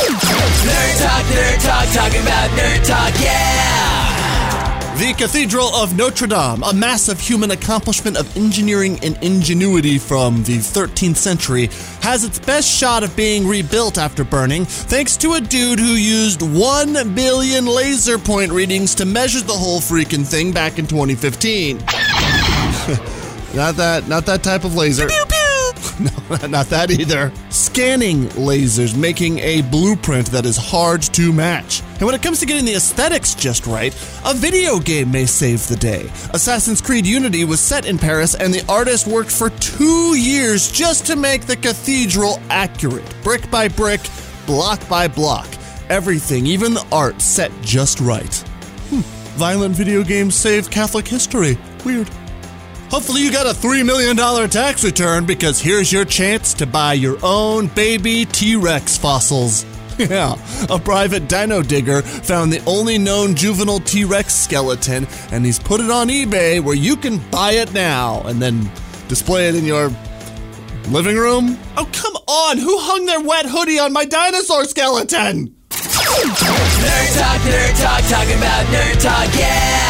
Nerd Talk, Nerd Talk, talking about Nerd Talk, yeah! The Cathedral of Notre Dame, a massive human accomplishment of engineering and ingenuity from the 13th century, has its best shot of being rebuilt after burning thanks to a dude who used 1 billion laser point readings to measure the whole freaking thing back in 2015. not that not that type of laser. No, not that either. Scanning lasers, making a blueprint that is hard to match. And when it comes to getting the aesthetics just right, a video game may save the day. Assassin's Creed Unity was set in Paris, and the artist worked for two years just to make the cathedral accurate, brick by brick, block by block. Everything, even the art, set just right. Hmm. Violent video games save Catholic history. Weird. Hopefully, you got a $3 million tax return because here's your chance to buy your own baby T Rex fossils. Yeah, a private dino digger found the only known juvenile T Rex skeleton, and he's put it on eBay where you can buy it now and then display it in your living room. Oh, come on! Who hung their wet hoodie on my dinosaur skeleton? Nerd Talk, Nerd Talk, talking about Nerd Talk, yeah!